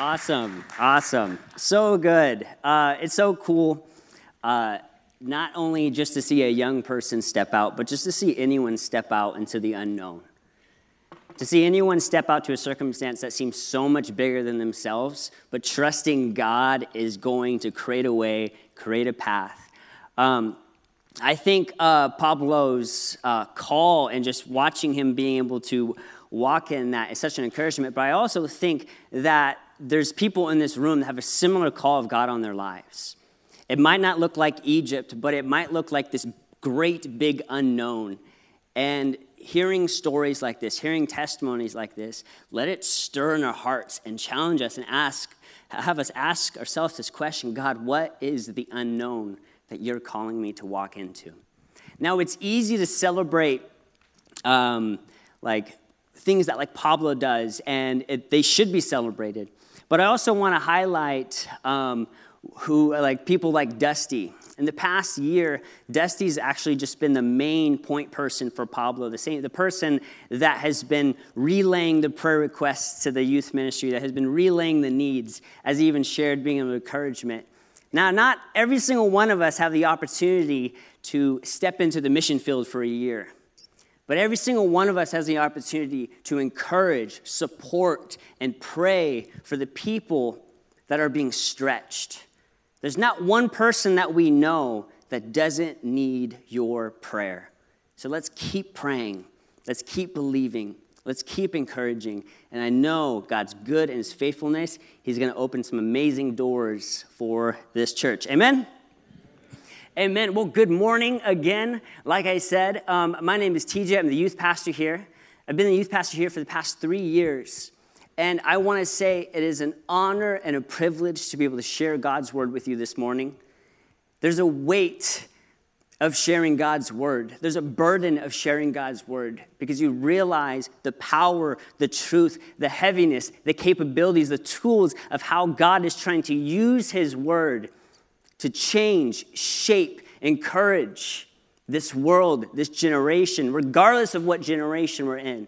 Awesome, awesome. So good. Uh, it's so cool, uh, not only just to see a young person step out, but just to see anyone step out into the unknown. To see anyone step out to a circumstance that seems so much bigger than themselves, but trusting God is going to create a way, create a path. Um, I think uh, Pablo's uh, call and just watching him being able to walk in that is such an encouragement. But I also think that there's people in this room that have a similar call of God on their lives. It might not look like Egypt, but it might look like this great big unknown. And hearing stories like this, hearing testimonies like this, let it stir in our hearts and challenge us and ask, have us ask ourselves this question God, what is the unknown that you're calling me to walk into? Now, it's easy to celebrate um, like things that like Pablo does, and it, they should be celebrated. But I also want to highlight um, who, like people like Dusty. In the past year, Dusty's actually just been the main point person for Pablo, the, same, the person that has been relaying the prayer requests to the youth ministry, that has been relaying the needs, as he even shared being an encouragement. Now, not every single one of us have the opportunity to step into the mission field for a year. But every single one of us has the opportunity to encourage, support, and pray for the people that are being stretched. There's not one person that we know that doesn't need your prayer. So let's keep praying. Let's keep believing. Let's keep encouraging. And I know God's good and his faithfulness. He's going to open some amazing doors for this church. Amen? Amen. Well, good morning again. Like I said, um, my name is TJ. I'm the youth pastor here. I've been the youth pastor here for the past three years. And I want to say it is an honor and a privilege to be able to share God's word with you this morning. There's a weight of sharing God's word, there's a burden of sharing God's word because you realize the power, the truth, the heaviness, the capabilities, the tools of how God is trying to use his word to change, shape, encourage this world, this generation, regardless of what generation we're in.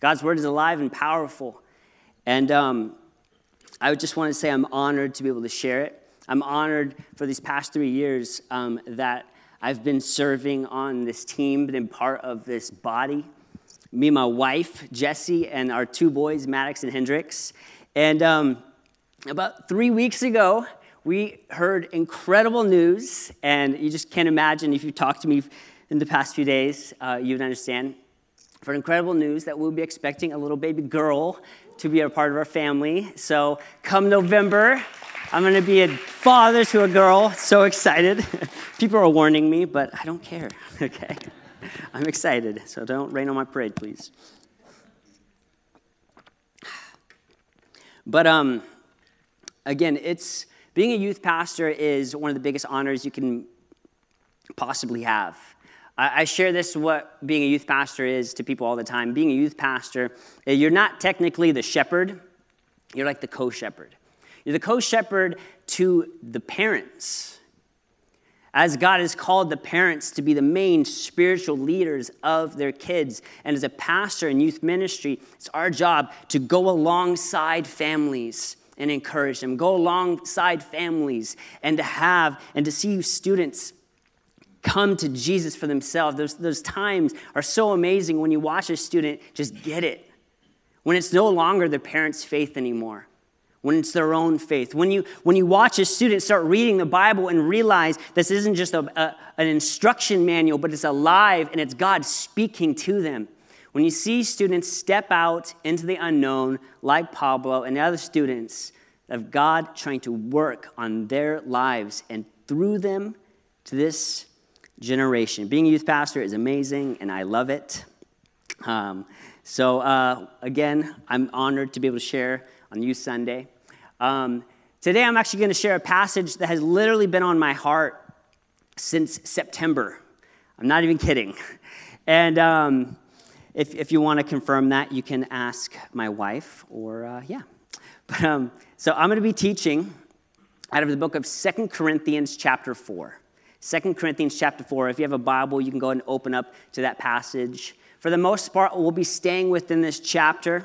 God's word is alive and powerful. And um, I would just want to say I'm honored to be able to share it. I'm honored for these past three years um, that I've been serving on this team, been part of this body. Me and my wife, Jesse, and our two boys, Maddox and Hendrix. And um, about three weeks ago, we heard incredible news, and you just can't imagine if you talked to me in the past few days, uh, you'd understand. For incredible news that we'll be expecting a little baby girl to be a part of our family. So, come November, I'm going to be a father to a girl. So excited. People are warning me, but I don't care. Okay. I'm excited. So, don't rain on my parade, please. But um, again, it's being a youth pastor is one of the biggest honors you can possibly have. I share this what being a youth pastor is to people all the time. Being a youth pastor, eh, you're not technically the shepherd, you're like the co shepherd. You're the co shepherd to the parents. As God has called the parents to be the main spiritual leaders of their kids. And as a pastor in youth ministry, it's our job to go alongside families and encourage them. Go alongside families and to have and to see students come to Jesus for themselves. Those, those times are so amazing when you watch a student just get it. When it's no longer their parents' faith anymore. When it's their own faith. When you, when you watch a student start reading the Bible and realize this isn't just a, a, an instruction manual, but it's alive and it's God speaking to them. When you see students step out into the unknown, like Pablo and other students, of God trying to work on their lives and through them to this generation. Being a youth pastor is amazing, and I love it. Um, so, uh, again, I'm honored to be able to share on Youth Sunday. Um, today, I'm actually going to share a passage that has literally been on my heart since September. I'm not even kidding. And um, if, if you want to confirm that, you can ask my wife, or uh, yeah. But, um, so I'm going to be teaching out of the book of Second Corinthians, chapter 4. 2 Corinthians chapter 4. If you have a Bible, you can go and open up to that passage. For the most part, we'll be staying within this chapter.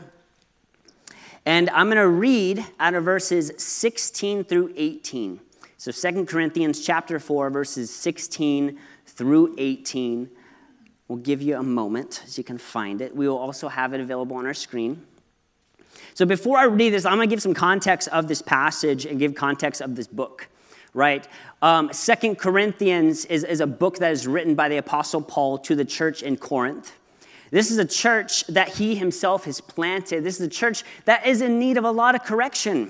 And I'm going to read out of verses 16 through 18. So 2 Corinthians chapter 4, verses 16 through 18. We'll give you a moment so you can find it. We will also have it available on our screen. So before I read this, I'm going to give some context of this passage and give context of this book, right? Um, Second Corinthians is, is a book that is written by the Apostle Paul to the church in Corinth. This is a church that he himself has planted. This is a church that is in need of a lot of correction.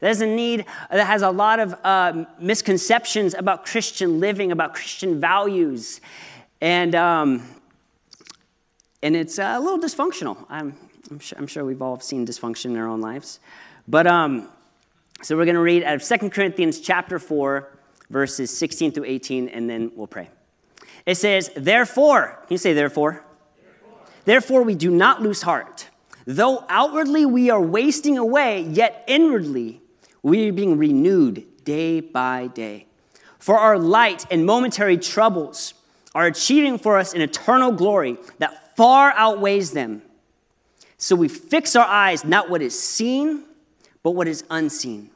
That is in need, that has a lot of uh, misconceptions about Christian living, about Christian values. And, um, and it's uh, a little dysfunctional. I'm, I'm, sure, I'm, sure, we've all seen dysfunction in our own lives. But um, so we're going to read out of 2 Corinthians chapter 4, verses 16 through 18, and then we'll pray. It says, Therefore, can you say therefore? Therefore, we do not lose heart. Though outwardly we are wasting away, yet inwardly we are being renewed day by day. For our light and momentary troubles are achieving for us an eternal glory that far outweighs them. So we fix our eyes not what is seen, but what is unseen.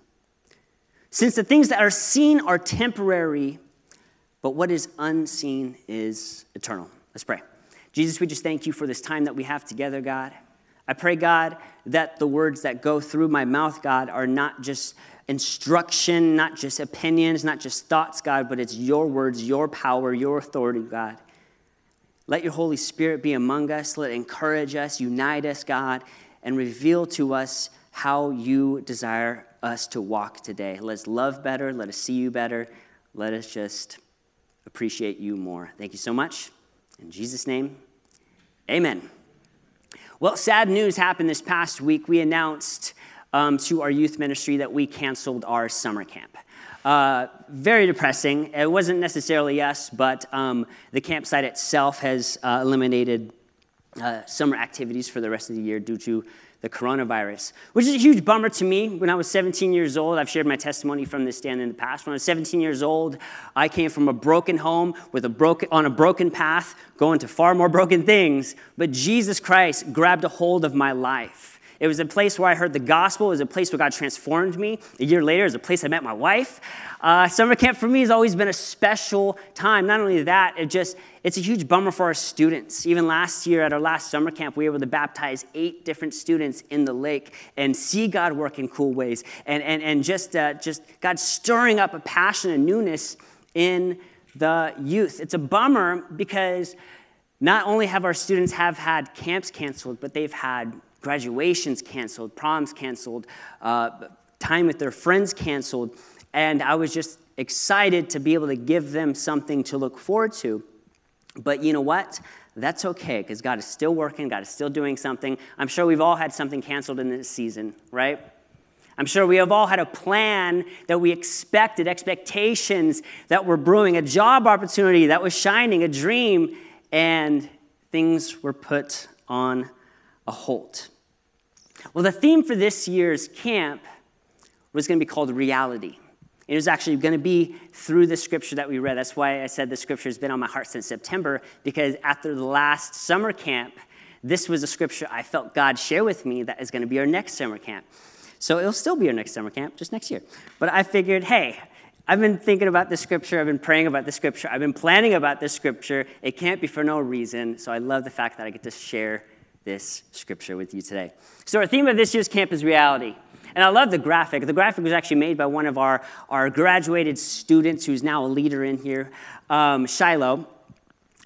Since the things that are seen are temporary, but what is unseen is eternal. Let's pray. Jesus, we just thank you for this time that we have together, God. I pray, God, that the words that go through my mouth, God, are not just instruction, not just opinions, not just thoughts, God, but it's your words, your power, your authority, God. Let your Holy Spirit be among us. Let encourage us, unite us, God, and reveal to us how you desire us to walk today. Let us love better. Let us see you better. Let us just appreciate you more. Thank you so much. In Jesus' name, amen. Well, sad news happened this past week. We announced um, to our youth ministry that we canceled our summer camp. Uh, very depressing. It wasn't necessarily us, but um, the campsite itself has uh, eliminated uh, summer activities for the rest of the year due to the coronavirus, which is a huge bummer to me. When I was 17 years old, I've shared my testimony from this stand in the past. When I was 17 years old, I came from a broken home with a broken, on a broken path, going to far more broken things. But Jesus Christ grabbed a hold of my life. It was a place where I heard the gospel. It was a place where God transformed me. A year later, it was a place I met my wife. Uh, summer camp for me has always been a special time. Not only that, it just it's a huge bummer for our students. Even last year at our last summer camp, we were able to baptize eight different students in the lake and see God work in cool ways, and and and just uh, just God stirring up a passion and newness in the youth. It's a bummer because not only have our students have had camps canceled, but they've had graduations canceled, proms canceled, uh, time with their friends canceled. And I was just excited to be able to give them something to look forward to. But you know what? That's okay because God is still working, God is still doing something. I'm sure we've all had something canceled in this season, right? I'm sure we have all had a plan that we expected, expectations that were brewing, a job opportunity that was shining, a dream, and things were put on a halt. Well, the theme for this year's camp was going to be called reality. It was actually going to be through the scripture that we read. That's why I said the scripture has been on my heart since September, because after the last summer camp, this was a scripture I felt God share with me that is going to be our next summer camp. So it'll still be our next summer camp, just next year. But I figured, hey, I've been thinking about this scripture, I've been praying about this scripture, I've been planning about this scripture. It can't be for no reason. So I love the fact that I get to share this scripture with you today. So, our theme of this year's camp is reality. And I love the graphic. The graphic was actually made by one of our, our graduated students who's now a leader in here, um, Shiloh.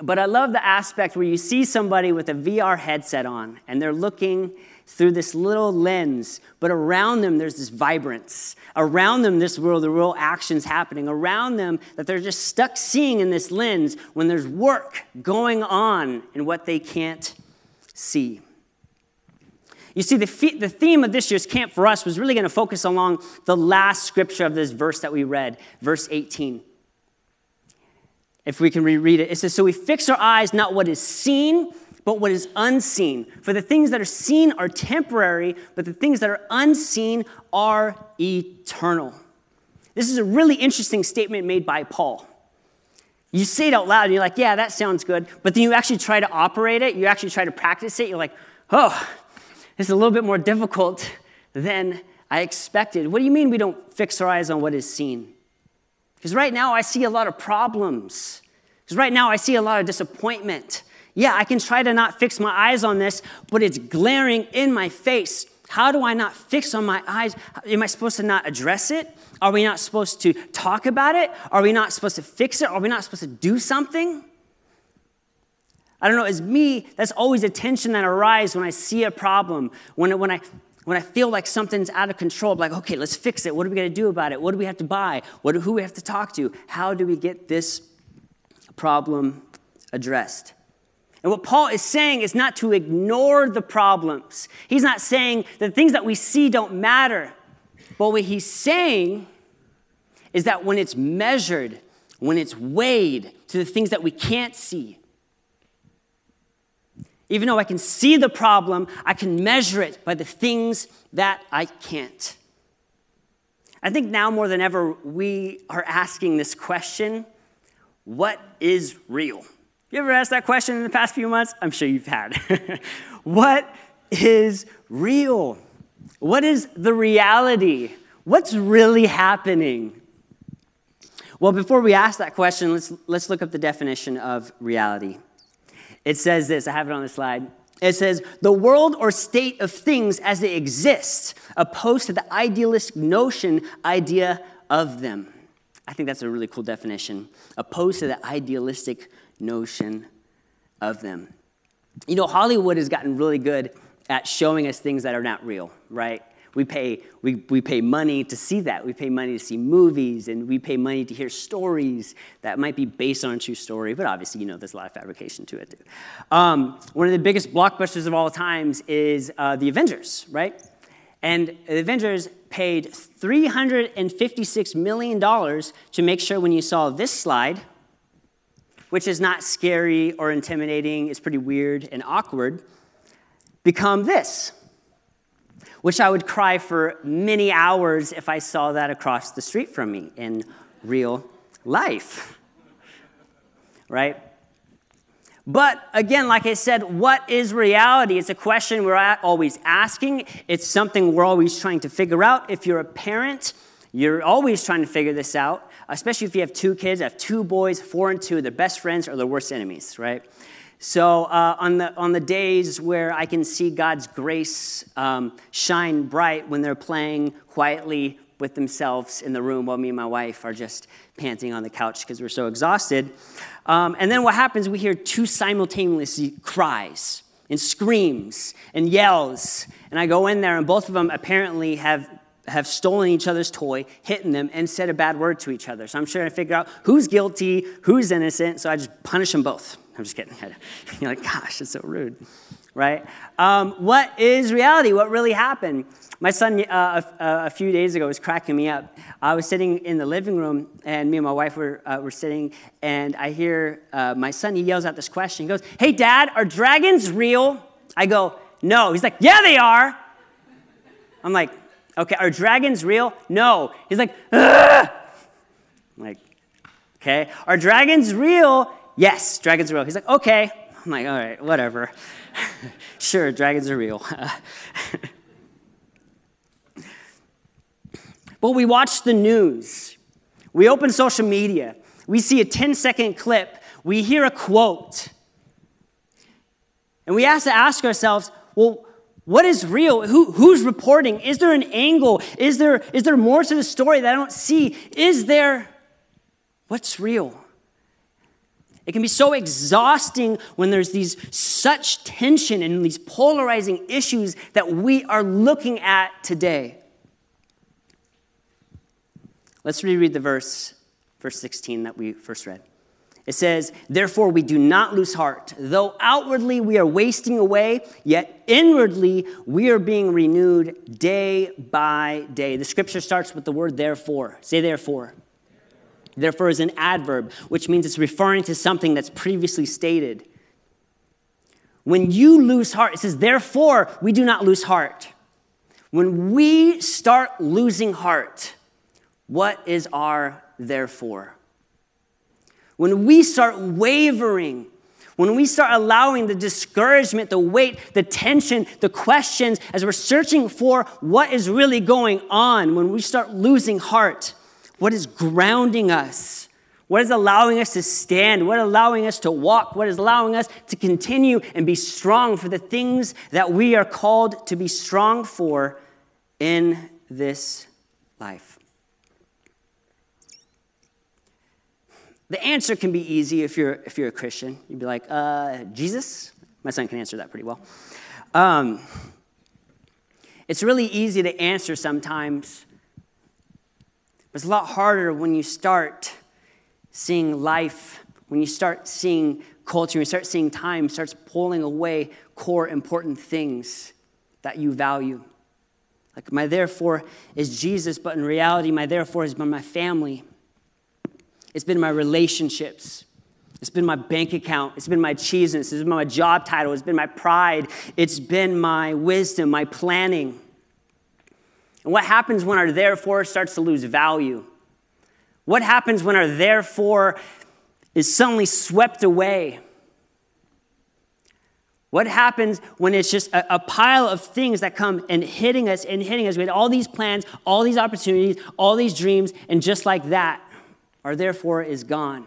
But I love the aspect where you see somebody with a VR headset on and they're looking through this little lens, but around them there's this vibrance. Around them, this world, the real action's happening. Around them, that they're just stuck seeing in this lens when there's work going on in what they can't see. You see, the, the theme of this year's camp for us was really going to focus along the last scripture of this verse that we read, verse 18. If we can reread it, it says, So we fix our eyes not what is seen, but what is unseen. For the things that are seen are temporary, but the things that are unseen are eternal. This is a really interesting statement made by Paul. You say it out loud and you're like, yeah, that sounds good. But then you actually try to operate it, you actually try to practice it, you're like, oh, This is a little bit more difficult than I expected. What do you mean we don't fix our eyes on what is seen? Because right now I see a lot of problems. Because right now I see a lot of disappointment. Yeah, I can try to not fix my eyes on this, but it's glaring in my face. How do I not fix on my eyes? Am I supposed to not address it? Are we not supposed to talk about it? Are we not supposed to fix it? Are we not supposed to do something? I don't know, as me, that's always a tension that arises when I see a problem, when, when, I, when I feel like something's out of control. I'm like, okay, let's fix it. What are we going to do about it? What do we have to buy? What, who do we have to talk to? How do we get this problem addressed? And what Paul is saying is not to ignore the problems. He's not saying that things that we see don't matter. But what he's saying is that when it's measured, when it's weighed to the things that we can't see, even though I can see the problem, I can measure it by the things that I can't. I think now more than ever, we are asking this question what is real? You ever asked that question in the past few months? I'm sure you've had. what is real? What is the reality? What's really happening? Well, before we ask that question, let's, let's look up the definition of reality. It says this, I have it on the slide. It says, the world or state of things as they exist, opposed to the idealistic notion, idea of them. I think that's a really cool definition. Opposed to the idealistic notion of them. You know, Hollywood has gotten really good at showing us things that are not real, right? We pay, we, we pay money to see that. We pay money to see movies, and we pay money to hear stories that might be based on a true story, but obviously, you know, there's a lot of fabrication to it, too. Um, one of the biggest blockbusters of all times is uh, The Avengers, right? And The Avengers paid $356 million to make sure when you saw this slide, which is not scary or intimidating, it's pretty weird and awkward, become this, which I would cry for many hours if I saw that across the street from me in real life. right? But again, like I said, what is reality? It's a question we're always asking. It's something we're always trying to figure out. If you're a parent, you're always trying to figure this out especially if you have two kids, I have two boys, four and two, they're best friends or their worst enemies, right? So uh, on, the, on the days where I can see God's grace um, shine bright when they're playing quietly with themselves in the room while me and my wife are just panting on the couch because we're so exhausted. Um, and then what happens, we hear two simultaneous cries and screams and yells. And I go in there, and both of them apparently have have stolen each other's toy, hit them, and said a bad word to each other. So I'm trying to figure out who's guilty, who's innocent, so I just punish them both. I'm just kidding. You're like, gosh, it's so rude, right? Um, what is reality? What really happened? My son, uh, a, a, few days ago, was cracking me up. I was sitting in the living room, and me and my wife were, uh, were sitting, and I hear uh, my son, he yells out this question. He goes, Hey, Dad, are dragons real? I go, No. He's like, Yeah, they are. I'm like, Okay, are dragons real? No. He's like, Ugh! I'm like, okay. Are dragons real? Yes, dragons are real. He's like, okay. I'm like, all right, whatever. sure, dragons are real. but we watch the news. We open social media. We see a 10 second clip. We hear a quote. And we have to ask ourselves, well, what is real? Who, who's reporting? Is there an angle? Is there, is there more to the story that I don't see? Is there what's real? It can be so exhausting when there's these such tension and these polarizing issues that we are looking at today. Let's reread the verse, verse 16 that we first read. It says, Therefore, we do not lose heart. Though outwardly we are wasting away, yet inwardly we are being renewed day by day. The scripture starts with the word therefore. Say therefore. Therefore is an adverb, which means it's referring to something that's previously stated. When you lose heart, it says, Therefore, we do not lose heart. When we start losing heart, what is our therefore? When we start wavering, when we start allowing the discouragement, the weight, the tension, the questions, as we're searching for what is really going on, when we start losing heart, what is grounding us? What is allowing us to stand? What is allowing us to walk? What is allowing us to continue and be strong for the things that we are called to be strong for in this life? The answer can be easy if you're, if you're a Christian. You'd be like, uh, Jesus? My son can answer that pretty well. Um, it's really easy to answer sometimes, but it's a lot harder when you start seeing life, when you start seeing culture, when you start seeing time starts pulling away core important things that you value. Like my therefore is Jesus, but in reality, my therefore has been my family it's been my relationships. It's been my bank account. It's been my achievements. It's been my job title. It's been my pride. It's been my wisdom, my planning. And what happens when our therefore starts to lose value? What happens when our therefore is suddenly swept away? What happens when it's just a, a, pile of things that come and hitting us and hitting us? We had all these plans, all these opportunities, all these dreams, and just like that, our therefore is gone.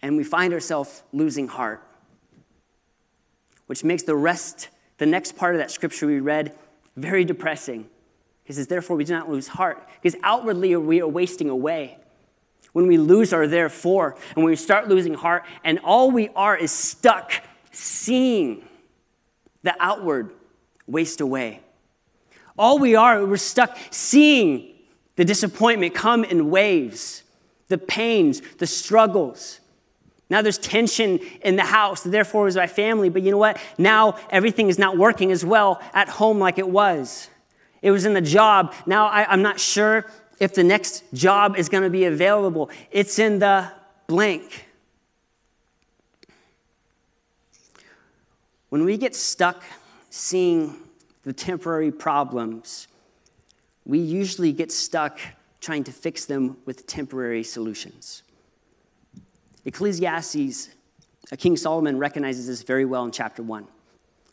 And we find ourselves losing heart, which makes the rest, the next part of that scripture we read, very depressing. He says, Therefore, we do not lose heart, because outwardly we are wasting away. When we lose our therefore, and when we start losing heart, and all we are is stuck seeing the outward waste away. All we are, we're stuck seeing the disappointment come in waves, the pains, the struggles. Now there's tension in the house, therefore is my family. But you know what? Now everything is not working as well at home like it was. It was in the job. Now I, I'm not sure if the next job is going to be available. It's in the blank. When we get stuck seeing the temporary problems, we usually get stuck trying to fix them with temporary solutions. Ecclesiastes, uh, King Solomon recognizes this very well in chapter 1.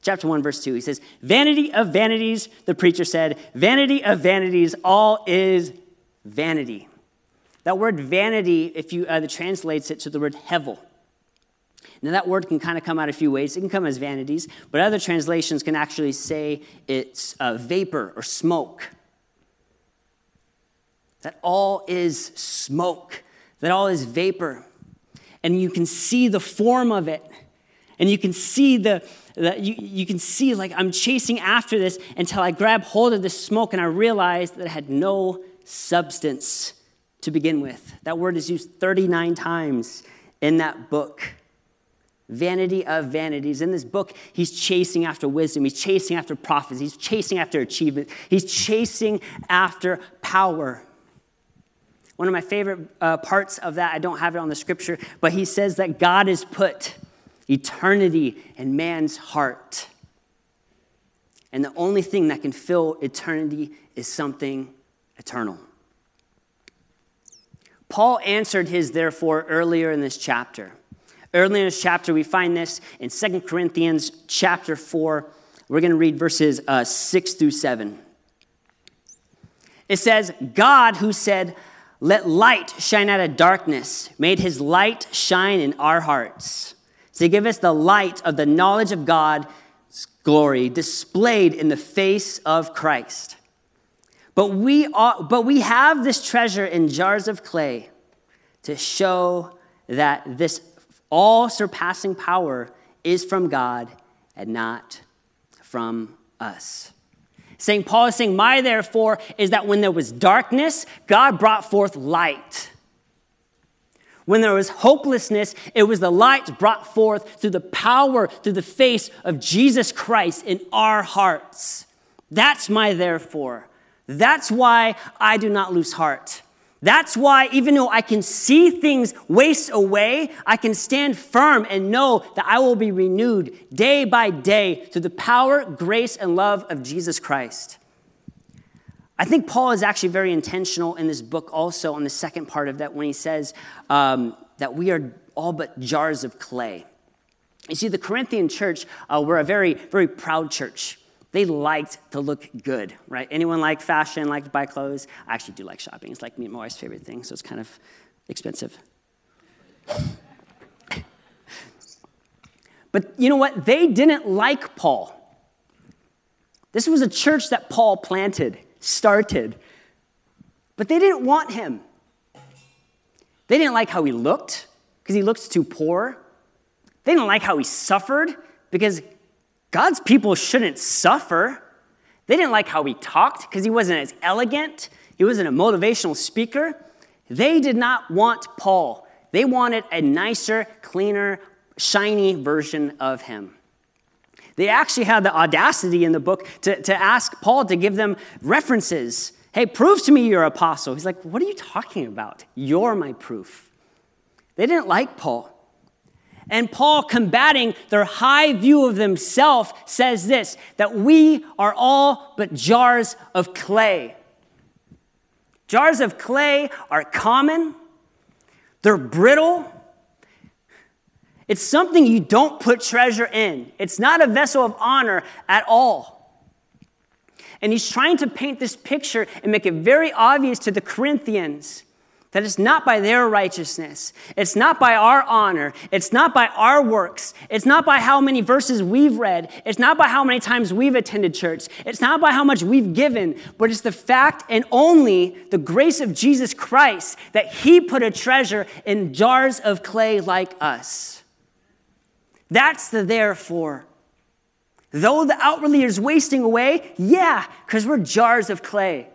Chapter 1, verse 2, he says, Vanity of vanities, the preacher said, vanity of vanities, all is vanity. That word vanity, if you uh, translates it to the word hevel. Now, that word can kind of come out a few ways. It can come as vanities, but other translations can actually say it's uh, vapor or smoke that all is smoke, that all is vapor. And you can see the form of it. And you can see the, the you, you can see like I'm chasing after this until I grab hold of this smoke and I realize that it had no substance to begin with. That word is used 39 times in that book. Vanity of vanities. In this book, he's chasing after wisdom. He's chasing after prophecy. He's chasing after achievement. He's chasing after power. One of my favorite uh, parts of that, I don't have it on the scripture, but he says that God has put eternity in man's heart. And the only thing that can fill eternity is something eternal. Paul answered his therefore earlier in this chapter. Earlier in this chapter, we find this in 2 Corinthians chapter 4. We're going to read verses uh, 6 through 7. It says, God who said, let light shine out of darkness, made his light shine in our hearts to give us the light of the knowledge of God's glory displayed in the face of Christ. But we, are, but we have this treasure in jars of clay to show that this all surpassing power is from God and not from us. St. Paul is saying, My therefore is that when there was darkness, God brought forth light. When there was hopelessness, it was the light brought forth through the power, through the face of Jesus Christ in our hearts. That's my therefore. That's why I do not lose heart. That's why, even though I can see things waste away, I can stand firm and know that I will be renewed day by day through the power, grace, and love of Jesus Christ. I think Paul is actually very intentional in this book, also on the second part of that, when he says um, that we are all but jars of clay. You see, the Corinthian church uh, were a very, very proud church. They liked to look good, right? Anyone like fashion, like to buy clothes? I actually do like shopping. It's like me and my wife's favorite thing, so it's kind of expensive. But you know what? They didn't like Paul. This was a church that Paul planted, started, but they didn't want him. They didn't like how he looked because he looked too poor. They didn't like how he suffered because God's people shouldn't suffer. They didn't like how he talked because he wasn't as elegant. He wasn't a motivational speaker. They did not want Paul. They wanted a nicer, cleaner, shiny version of him. They actually had the audacity in the book to, to ask Paul to give them references. Hey, prove to me you're apostle. He's like, What are you talking about? You're my proof. They didn't like Paul. And Paul, combating their high view of themselves, says this that we are all but jars of clay. Jars of clay are common, they're brittle, it's something you don't put treasure in. It's not a vessel of honor at all. And he's trying to paint this picture and make it very obvious to the Corinthians that it's not by their righteousness. It's not by our honor. It's not by our works. It's not by how many verses we've read. It's not by how many times we've attended church. It's not by how much we've given, but it's the fact and only the grace of Jesus Christ that He put a treasure in jars of clay like us. That's the therefore. Though the outwardly is wasting away, yeah, because we're jars of clay.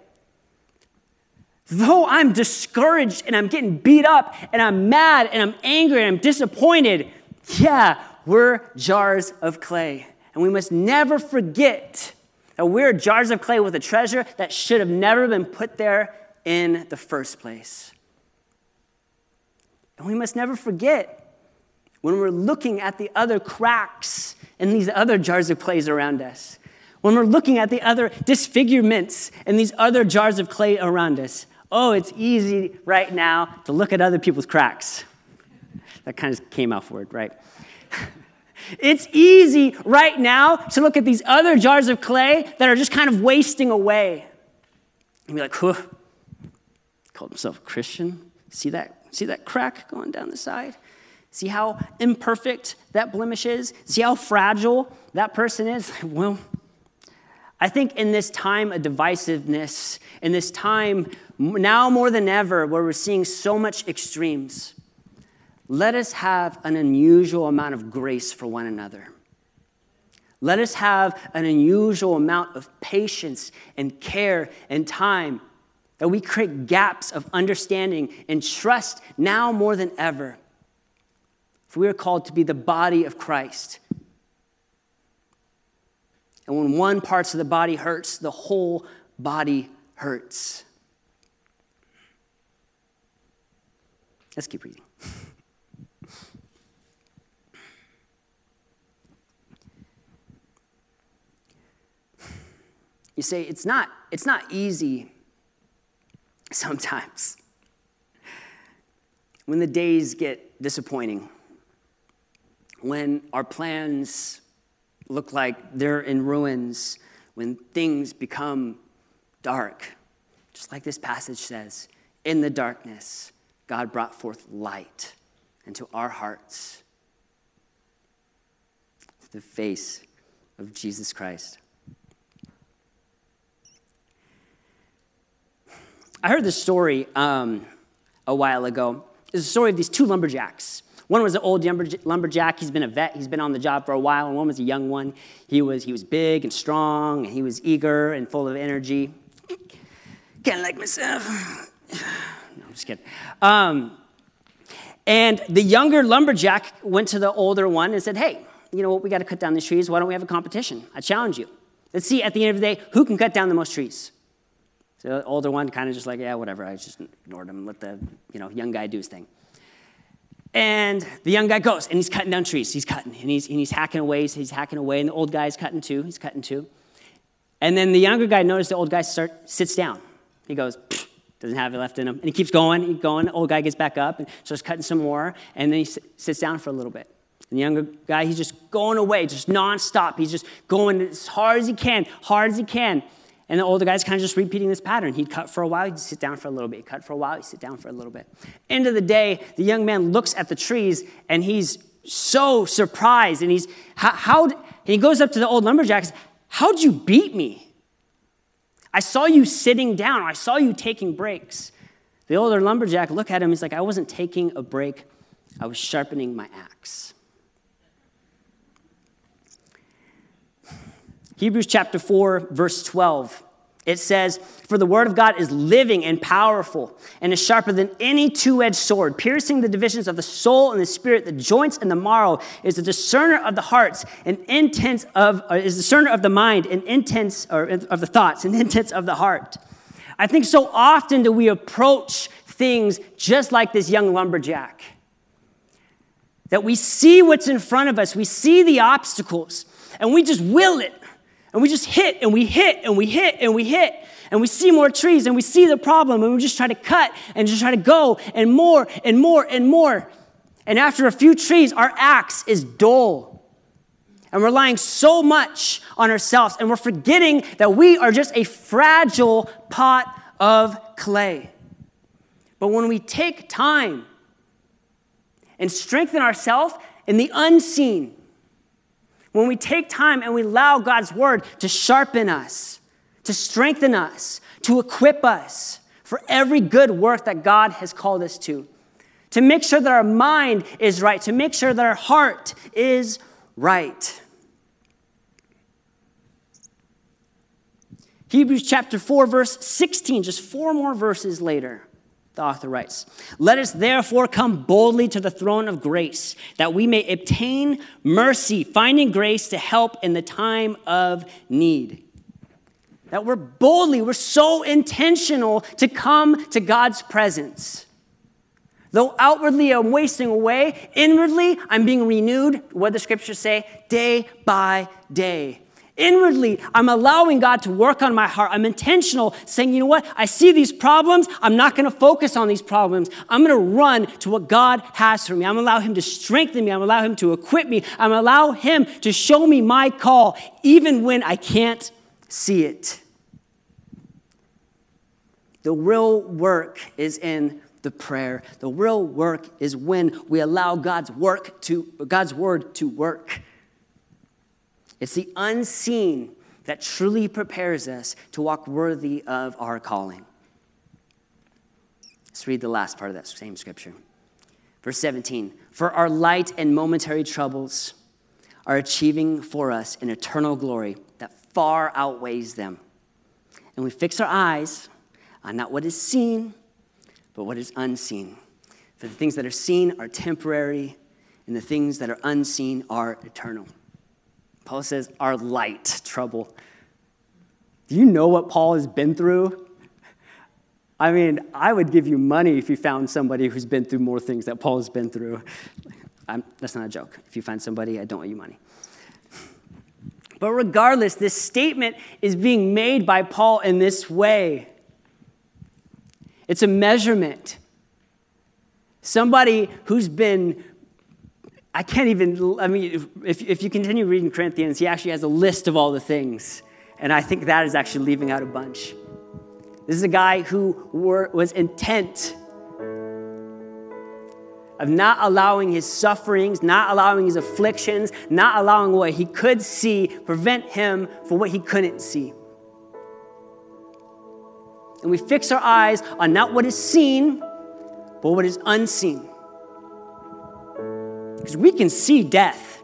Though I'm discouraged and I'm getting beat up and I'm mad and I'm angry and I'm disappointed, yeah, we're jars of clay. And we must never forget that we're jars of clay with a treasure that should have never been put there in the first place. And we must never forget when we're looking at the other cracks in these other jars of clay around us, when we're looking at the other disfigurements in these other jars of clay around us, oh, it's easy right now to look at other people's cracks. That kind of came out word, right? It's easy right now to look at these other jars of clay that are just kind of wasting away. And be like, huh, called himself a Christian. See that? See that crack going down the side? See how imperfect that blemish is? See how fragile that person is? Well, I think in this time of divisiveness, in this time now more than ever where we're seeing so much extremes, let us have an unusual amount of grace for one another. Let us have an unusual amount of patience and care and time that we create gaps of understanding and trust now more than ever. For we are called to be the body of Christ. And when one part of the body hurts, the whole body hurts. Let's keep reading. You say it's not it's not easy sometimes. When the days get disappointing when our plans look like they're in ruins, when things become dark. Just like this passage says, in the darkness, God brought forth light into our hearts the face of Jesus Christ. I heard this story um, a while ago. It's a story of these two lumberjacks. One was an old lumberjack. He's been a vet. He's been on the job for a while. And one was a young one. He was, he was big and strong, and he was eager and full of energy. Kind of like myself. no, I'm just kidding. Um, and the younger lumberjack went to the older one and said, Hey, you know what? We got to cut down these trees. Why don't we have a competition? I challenge you. Let's see at the end of the day who can cut down the most trees. So the older one kind of just like, yeah, whatever. I just ignored him. Let the you know young guy do his thing. And the young guy goes and he's cutting down trees. He's cutting and he's, and he's hacking away. He's hacking away. And the old guy's cutting too. He's cutting too. And then the younger guy notices the old guy start, sits down. He goes, Doesn't have it left in him. And he keeps going, he's going. The old guy gets back up and starts cutting some more. And then he sits down for a little bit. And the younger guy, he's just going away, just nonstop. He's just going as hard as he can, hard as he can. And the older guy's kind of just repeating this pattern. He'd cut for a while, he'd sit down for a little bit. He'd cut for a while, he'd sit down for a little bit. End of the day, the young man looks at the trees and he's so surprised. And he's, how, he goes up to the old lumberjack says, How'd you beat me? I saw you sitting down. I saw you taking breaks. The older lumberjack look at him. He's like, I wasn't taking a break. I was sharpening my axe. Hebrews chapter 4, verse 12. It says, For the word of God is living and powerful and is sharper than any two edged sword, piercing the divisions of the soul and the spirit, the joints and the marrow, is the discerner of the hearts and intents of, uh, is discerner of the mind and intents, or of the thoughts and intents of the heart. I think so often do we approach things just like this young lumberjack. That we see what's in front of us, we see the obstacles, and we just will it. And we just hit and we hit and we hit and we hit. And we see more trees and we see the problem and we just try to cut and just try to go and more and more and more. And after a few trees, our axe is dull. And we're relying so much on ourselves and we're forgetting that we are just a fragile pot of clay. But when we take time and strengthen ourselves in the unseen, when we take time and we allow God's word to sharpen us, to strengthen us, to equip us for every good work that God has called us to, to make sure that our mind is right, to make sure that our heart is right. Hebrews chapter 4, verse 16, just four more verses later. The author writes, Let us therefore come boldly to the throne of grace, that we may obtain mercy, finding grace to help in the time of need. That we're boldly, we're so intentional to come to God's presence. Though outwardly I'm wasting away, inwardly I'm being renewed, what the scriptures say, day by day. Inwardly, I'm allowing God to work on my heart. I'm intentional, saying, you know what? I see these problems. I'm not going to focus on these problems. I'm going to run to what God has for me. I'm going to allow Him to strengthen me. I'm going to allow Him to equip me. I'm going to allow Him to show me my call, even when I can't see it. The real work is in the prayer. The real work is when we allow God's work to God's word to work. It's the unseen that truly prepares us to walk worthy of our calling. Let's read the last part of that same scripture. Verse 17 For our light and momentary troubles are achieving for us an eternal glory that far outweighs them. And we fix our eyes on not what is seen, but what is unseen. For the things that are seen are temporary, and the things that are unseen are eternal. Paul says, our light trouble. Do you know what Paul has been through? I mean, I would give you money if you found somebody who's been through more things that Paul has been through. I'm, that's not a joke. If you find somebody, I don't owe you money. But regardless, this statement is being made by Paul in this way it's a measurement. Somebody who's been I can't even, I mean, if, if you continue reading Corinthians, he actually has a list of all the things. And I think that is actually leaving out a bunch. This is a guy who were, was intent of not allowing his sufferings, not allowing his afflictions, not allowing what he could see prevent him from what he couldn't see. And we fix our eyes on not what is seen, but what is unseen. Because we can see death.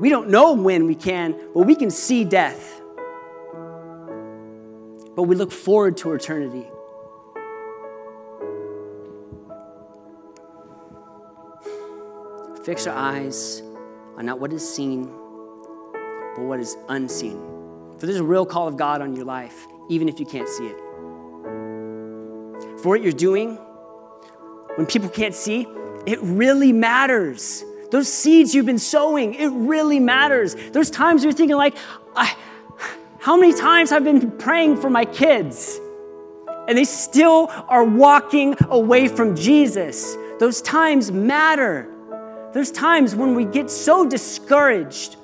We don't know when we can, but we can see death. But we look forward to eternity. Fix our eyes on not what is seen, but what is unseen. For there's a real call of God on your life, even if you can't see it. For what you're doing, when people can't see, it really matters. Those seeds you've been sowing, it really matters. There's times you're thinking, like, how many times I've been praying for my kids? and they still are walking away from Jesus. Those times matter. There's times when we get so discouraged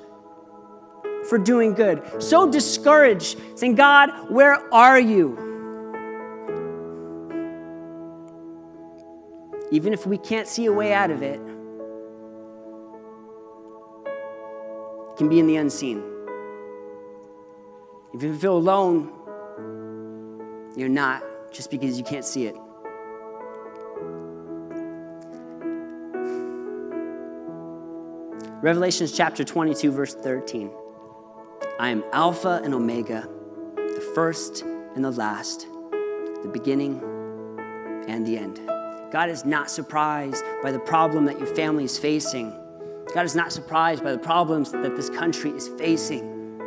for doing good, so discouraged, saying, God, where are you? Even if we can't see a way out of it, it can be in the unseen. If you feel alone, you're not just because you can't see it. Revelations chapter 22, verse 13. I am Alpha and Omega, the first and the last, the beginning and the end. God is not surprised by the problem that your family is facing. God is not surprised by the problems that this country is facing.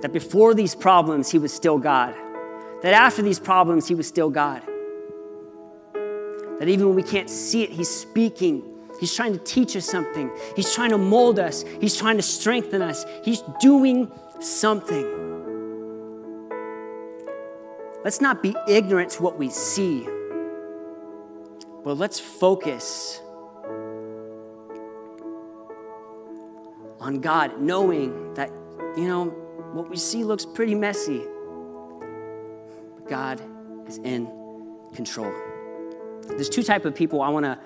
That before these problems, He was still God. That after these problems, He was still God. That even when we can't see it, He's speaking He's trying to teach us something. He's trying to mold us. He's trying to strengthen us. He's doing something. Let's not be ignorant to what we see, but let's focus on God, knowing that, you know, what we see looks pretty messy, but God is in control. There's two type of people I want to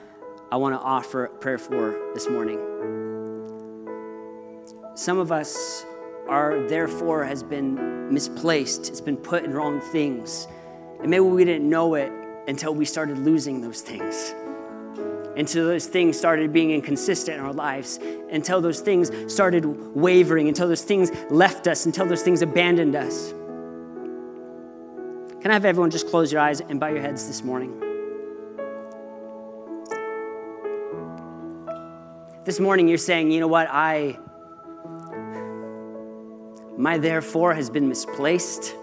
I want to offer prayer for this morning. Some of us are therefore has been misplaced, it's been put in wrong things. And maybe we didn't know it until we started losing those things. Until those things started being inconsistent in our lives, until those things started wavering, until those things left us, until those things abandoned us. Can I have everyone just close your eyes and bow your heads this morning? This morning you're saying, you know what, I, my therefore has been misplaced,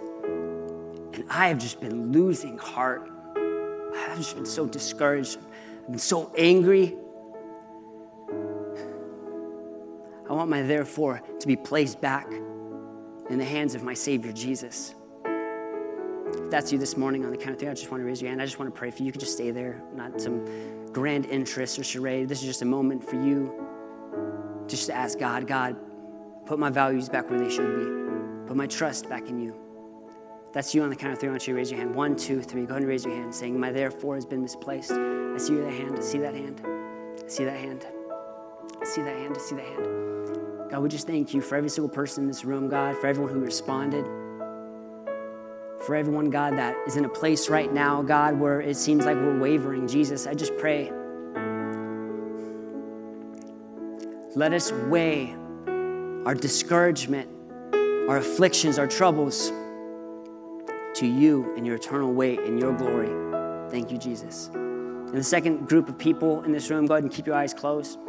and I have just been losing heart. I've just been so discouraged, I've been so angry. I want my therefore to be placed back in the hands of my Savior Jesus. If that's you this morning on the count of three, I just want to raise your hand. I just want to pray for you. You can just stay there, not some grand interest or charade. This is just a moment for you just to ask God, God, put my values back where they should be. Put my trust back in you. That's you on the count of three. I want you to raise your hand. One, two, three. Go ahead and raise your hand, saying, My therefore has been misplaced. I see that hand. I see that hand. I see that hand. I see that hand. I see that hand. God, we just thank you for every single person in this room, God, for everyone who responded for everyone, God, that is in a place right now, God, where it seems like we're wavering. Jesus, I just pray. Let us weigh our discouragement, our afflictions, our troubles to you in your eternal weight, in your glory. Thank you, Jesus. And the second group of people in this room, go ahead and keep your eyes closed.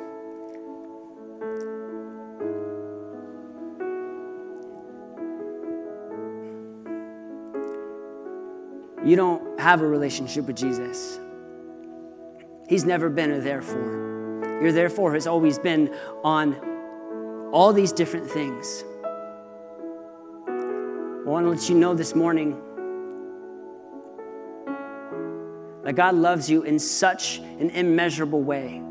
you don't have a relationship with Jesus. He's never been a therefore. Your therefore has always been on all these different things. I want to let you know this morning that God loves you in such an immeasurable way.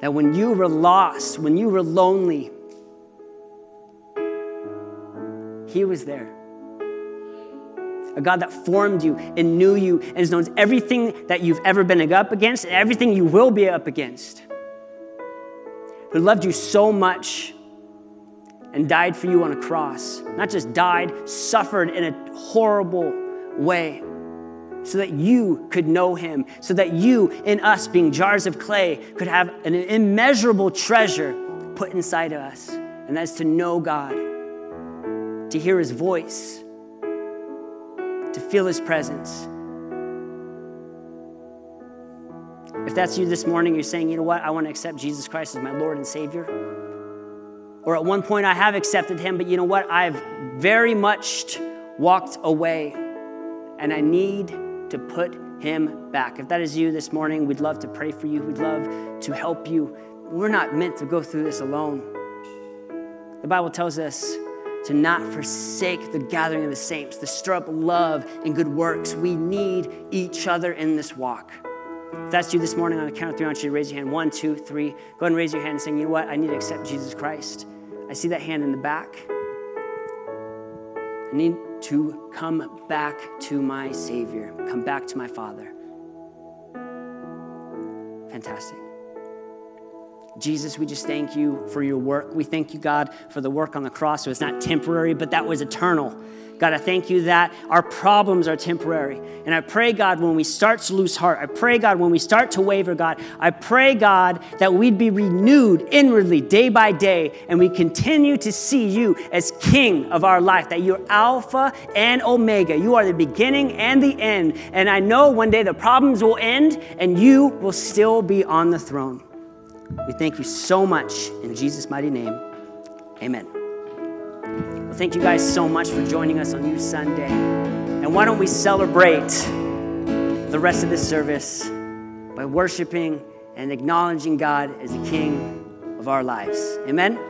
That when you were lost, when you were lonely, He was there a God that formed you and knew you and knows everything that you've ever been up against and everything you will be up against. Who loved you so much and died for you on a cross. Not just died, suffered in a horrible way so that you could know him, so that you, in us being jars of clay, could have an immeasurable treasure put inside of us. And that's to know God, to hear his voice to feel His presence. If that's you this morning, you're saying, you know what, I want to accept Jesus Christ as my Lord and Savior. Or at one point, I have accepted Him, but you know what, I've very much walked away and I need to put Him back. If that is you this morning, we'd love to pray for you, we'd love to help you. We're not meant to go through this alone. The Bible tells us to not forsake the gathering of the saints, to stir up love and good works. We need each other in this walk. If that's you this morning on the count of three, I want you to raise your hand. One, two, three. Go ahead and raise your hand and say, you know what? I need to accept Jesus Christ. I see that hand in the back. I need to come back to my Savior, come back to my Father. Fantastic. Jesus, we just thank you for your work. We thank you, God, for the work on the cross. It was not temporary, but that was eternal. God, I thank you that our problems are temporary. And I pray, God, when we start to lose heart, I pray, God, when we start to waver, God, I pray, God, that we'd be renewed inwardly day by day and we continue to see you as King of our life, that you're Alpha and Omega. You are the beginning and the end. And I know one day the problems will end and you will still be on the throne. We thank you so much in Jesus' mighty name. Amen. Well, thank you guys so much for joining us on Youth Sunday. And why don't we celebrate the rest of this service by worshiping and acknowledging God as the King of our lives? Amen.